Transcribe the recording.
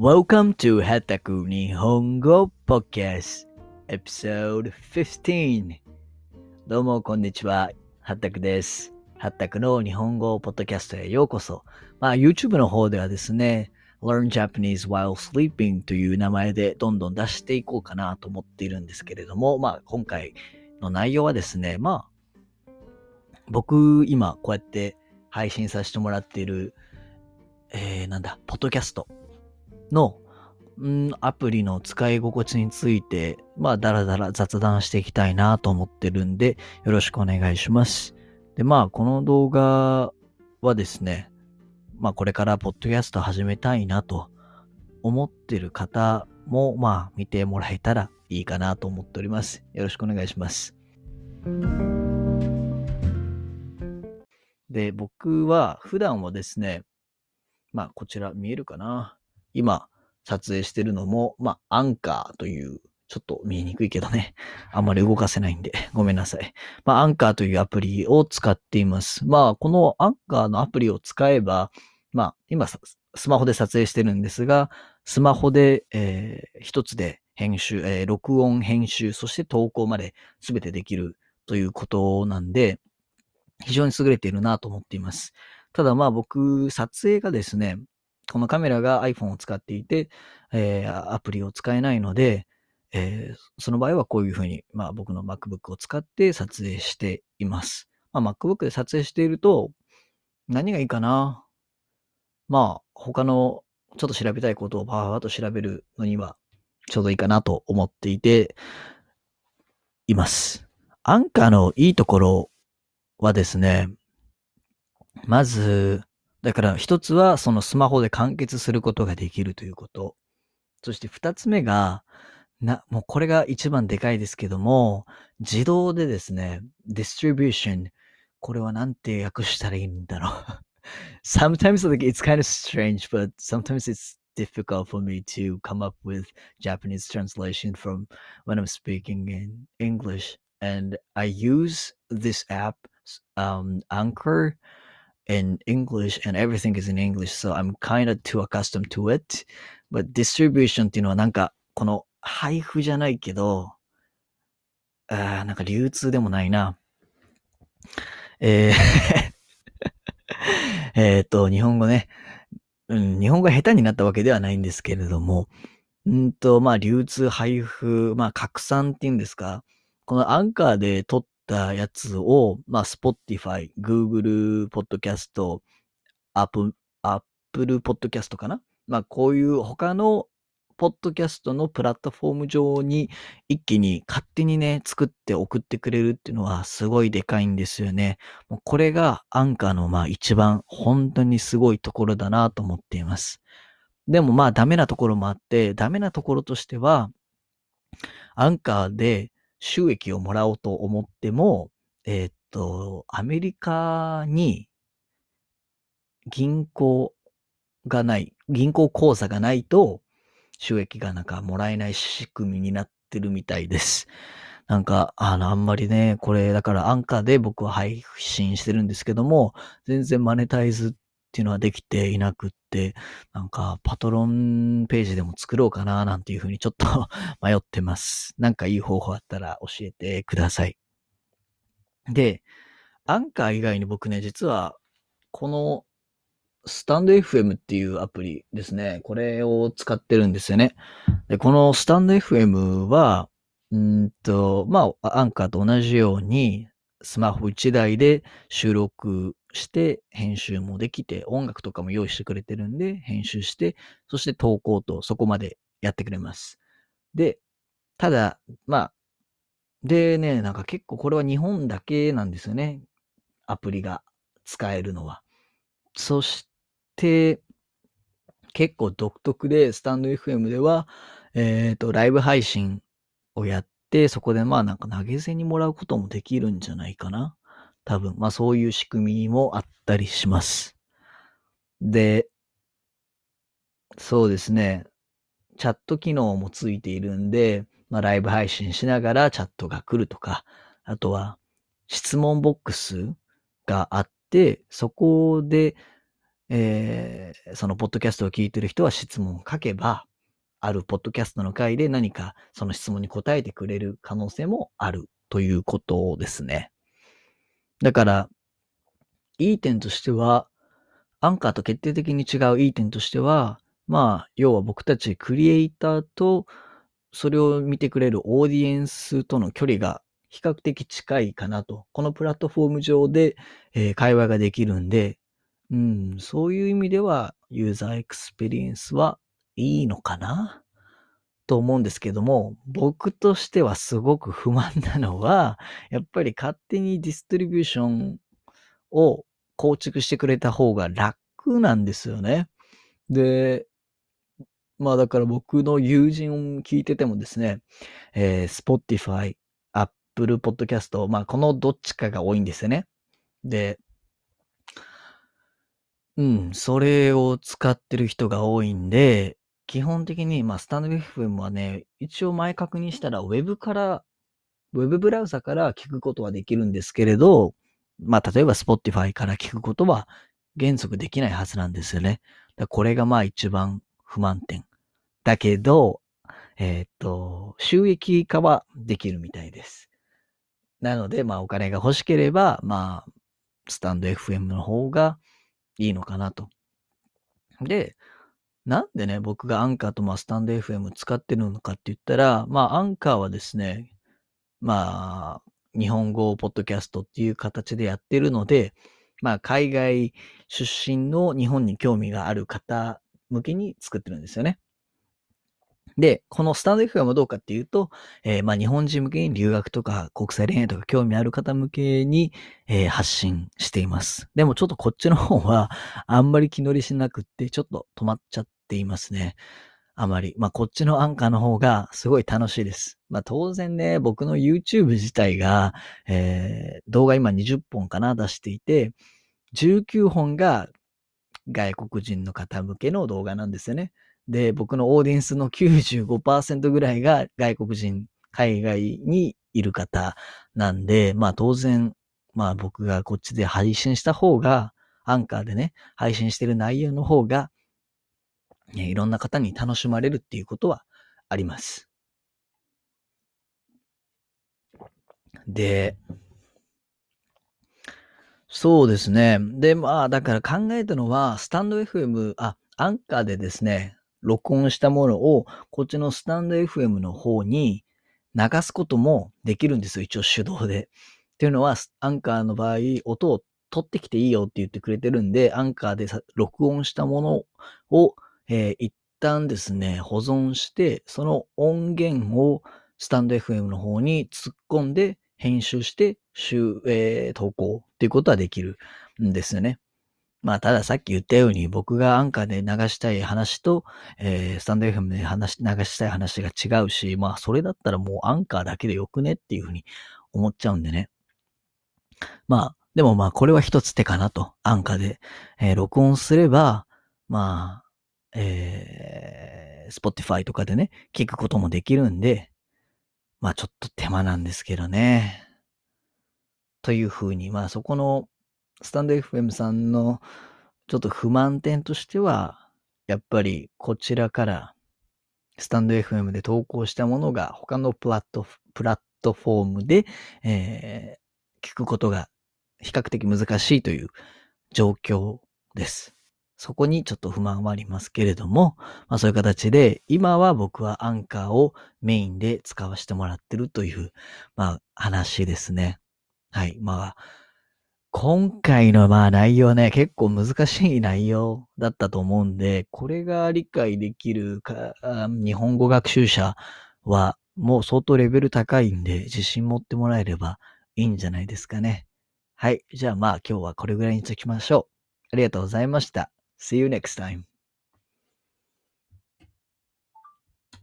Welcome to はたく日本語 Podcast Episode 15どうもこんにちは、はったくです。はったくの日本語ポッドキャストへようこそ。まあ YouTube の方ではですね、Learn Japanese while sleeping という名前でどんどん出していこうかなと思っているんですけれども、まあ今回の内容はですね、まあ僕今こうやって配信させてもらっている、えー、なんだ、ポッドキャストの、んアプリの使い心地について、まあ、だらだら雑談していきたいなと思ってるんで、よろしくお願いします。で、まあ、この動画はですね、まあ、これからポッドキャスト始めたいなと思ってる方も、まあ、見てもらえたらいいかなと思っております。よろしくお願いします。で、僕は普段はですね、まあ、こちら見えるかな？今、撮影してるのも、まあ、アンカーという、ちょっと見えにくいけどね、あんまり動かせないんで、ごめんなさい。まあ、アンカーというアプリを使っています。まあ、このアンカーのアプリを使えば、まあ、今、スマホで撮影してるんですが、スマホで、えー一つで編集、えー録音、編集、そして投稿まで全てできるということなんで、非常に優れているなと思っています。ただまあ僕、撮影がですね、このカメラが iPhone を使っていて、えーアプリを使えないので、えーその場合はこういうふうに、まあ僕の MacBook を使って撮影しています。まあ MacBook で撮影していると、何がいいかな？まあ他のちょっと調べたいことをバーッと調べるのにはちょうどいいかなと思っていています。アンカーのいいところはですね、まず、だから一つはそのスマホで完結することができるということ。そして二つ目が、な、もうこれが一番でかいですけども、自動でですね、distribution。これはなんて訳したらいいんだろう。sometimes like it's kind of strange, but sometimes it's difficult for me to come up with Japanese translation from when I'm speaking in English. And I use this app, um, Anchor, in English and everything is in English, so I'm kind of too accustomed to it. But distribution っていうのはなんか、この配布じゃないけど、あなんか流通でもないな。えー えっと、日本語ね、うん、日本語が下手になったわけではないんですけれども、うんと、まあ、流通、配布、まあ、拡散っていうんですか、このアンカーで撮ったやつを、まあ、Spotify、Google Podcast、Apple、Apple Podcast かな？まあ、こういう他のポッドキャストのプラットフォーム上に一気に勝手にね、作って送ってくれるっていうのはすごいでかいんですよね。もうこれがアンカーのまあ一番本当にすごいところだなと思っています。でもまあダメなところもあって、ダメなところとしては、アンカーで収益をもらおうと思っても、えーっと、アメリカに銀行がない、銀行口座がないと収益がなんかもらえない仕組みになってるみたいです。なんか、あの、あんまりね、これ、だからアンカーで僕は配信してるんですけども、全然マネタイズっていうのはできていなくって、なんか、パトロンページでも作ろうかな、なんていうふうにちょっと 迷ってます。なんかいい方法あったら教えてください。で、アンカー以外に僕ね、実は、この、スタンド FM っていうアプリですね。これを使ってるんですよね。で、このスタンド FM は、うんと、まあ、アンカーと同じように、スマホ1台で収録して、編集もできて、音楽とかも用意してくれてるんで、編集して、そして投稿とそこまでやってくれます。で、ただ、まあ、でね、なんか結構これは日本だけなんですよね。アプリが使えるのは。そして、結構独特で、スタンド FM では、えっ、と、ライブ配信をやって、そこでまあなんか投げ銭にもらうこともできるんじゃないかな。多分、まあそういう仕組みもあったりします。で、そうですね。チャット機能もついているんで、まあライブ配信しながらチャットが来るとか、あとは質問ボックスがあって、そこで、えー、そのポッドキャストを聞いてる人は質問を書けば、あるポッドキャストの回で何かその質問に答えてくれる可能性もあるということですね。だから、いい点としては、アンカーと決定的に違ういい点としては、まあ、要は僕たちクリエイターと、それを見てくれるオーディエンスとの距離が比較的近いかなと。このプラットフォーム上で、えー、会話ができるんで、うん、そういう意味ではユーザーエクスペリエンスはいいのかな？と思うんですけども、僕としてはすごく不満なのは、やっぱり勝手にディストリビューションを構築してくれた方が楽なんですよね。で、まあだから僕の友人を聞いててもですね、えー、Spotify、Apple Podcast、まあこのどっちかが多いんですよね。で、うん、それを使ってる人が多いんで、基本的に、まあ、スタンド FM はね、一応前確認したら、ウェブから、ウェブブラウザから聞くことはできるんですけれど、まあ、例えば Spotify から聞くことは原則できないはずなんですよね。これがまあ一番不満点。だけど、えー、っと、収益化はできるみたいです。なので、まあお金が欲しければ、まあ、スタンド FM の方がいいのかなと。で、なんでね、僕がアンカーとまあスタンド FM 使ってるのかって言ったら、まあアンカーはですね、まあ、日本語ポッドキャストっていう形でやってるので、まあ海外出身の日本に興味がある方向けに作ってるんですよね。で、このスタンド FM はどうかっていうと、えー、まあ日本人向けに留学とか国際恋愛とか興味ある方向けに、えー、発信しています。でもちょっとこっちの方はあんまり気乗りしなくって、ちょっと止まっちゃっていますね。あまり。まあこっちのアンカーの方がすごい楽しいです。まあ当然ね、僕の YouTube 自体が、えー、動画今20本かな出していて、19本が外国人の方向けの動画なんですよね。で、僕のオーディエンスの95%ぐらいが外国人、海外にいる方なんで、まあ当然、まあ僕がこっちで配信した方が、アンカーでね、配信してる内容の方が、ね、いろんな方に楽しまれるっていうことはあります。で、そうですね。で、まあ、だから考えたのは、スタンド FM、あ、アンカーでですね、録音したものを、こっちのスタンド FM の方に流すこともできるんですよ。一応手動で。っていうのは、アンカーの場合、音を取ってきていいよって言ってくれてるんで、アンカーで録音したものを、えー、一旦ですね、保存して、その音源をスタンド FM の方に突っ込んで、編集して、えー、投稿っていうことはできるんですよね。まあ、たださっき言ったように、僕がアンカーで流したい話と、えー、スタンド FM で話、流したい話が違うし、まあ、それだったらもうアンカーだけでよくねっていうふうに思っちゃうんでね。まあ、でもまあ、これは一つ手かなと。アンカーで、えー、録音すれば、まあ、えー、Spotify とかでね、聞くこともできるんで、まあ、ちょっと手間なんですけどね。というふうに、まあ、そこのスタンド FM さんのちょっと不満点としては、やっぱりこちらからスタンド FM で投稿したものが他のプラットプラットフォームで、えー、聞くことが比較的難しいという状況です。そこにちょっと不満はありますけれども、まあそういう形で、今は僕はアンカーをメインで使わせてもらってるという、まあ話ですね。はい。まあ、今回のまあ内容ね、結構難しい内容だったと思うんで、これが理解できるか、日本語学習者はもう相当レベル高いんで、自信持ってもらえればいいんじゃないですかね。はい。じゃあまあ今日はこれぐらいにしときましょう。ありがとうございました。See you next time.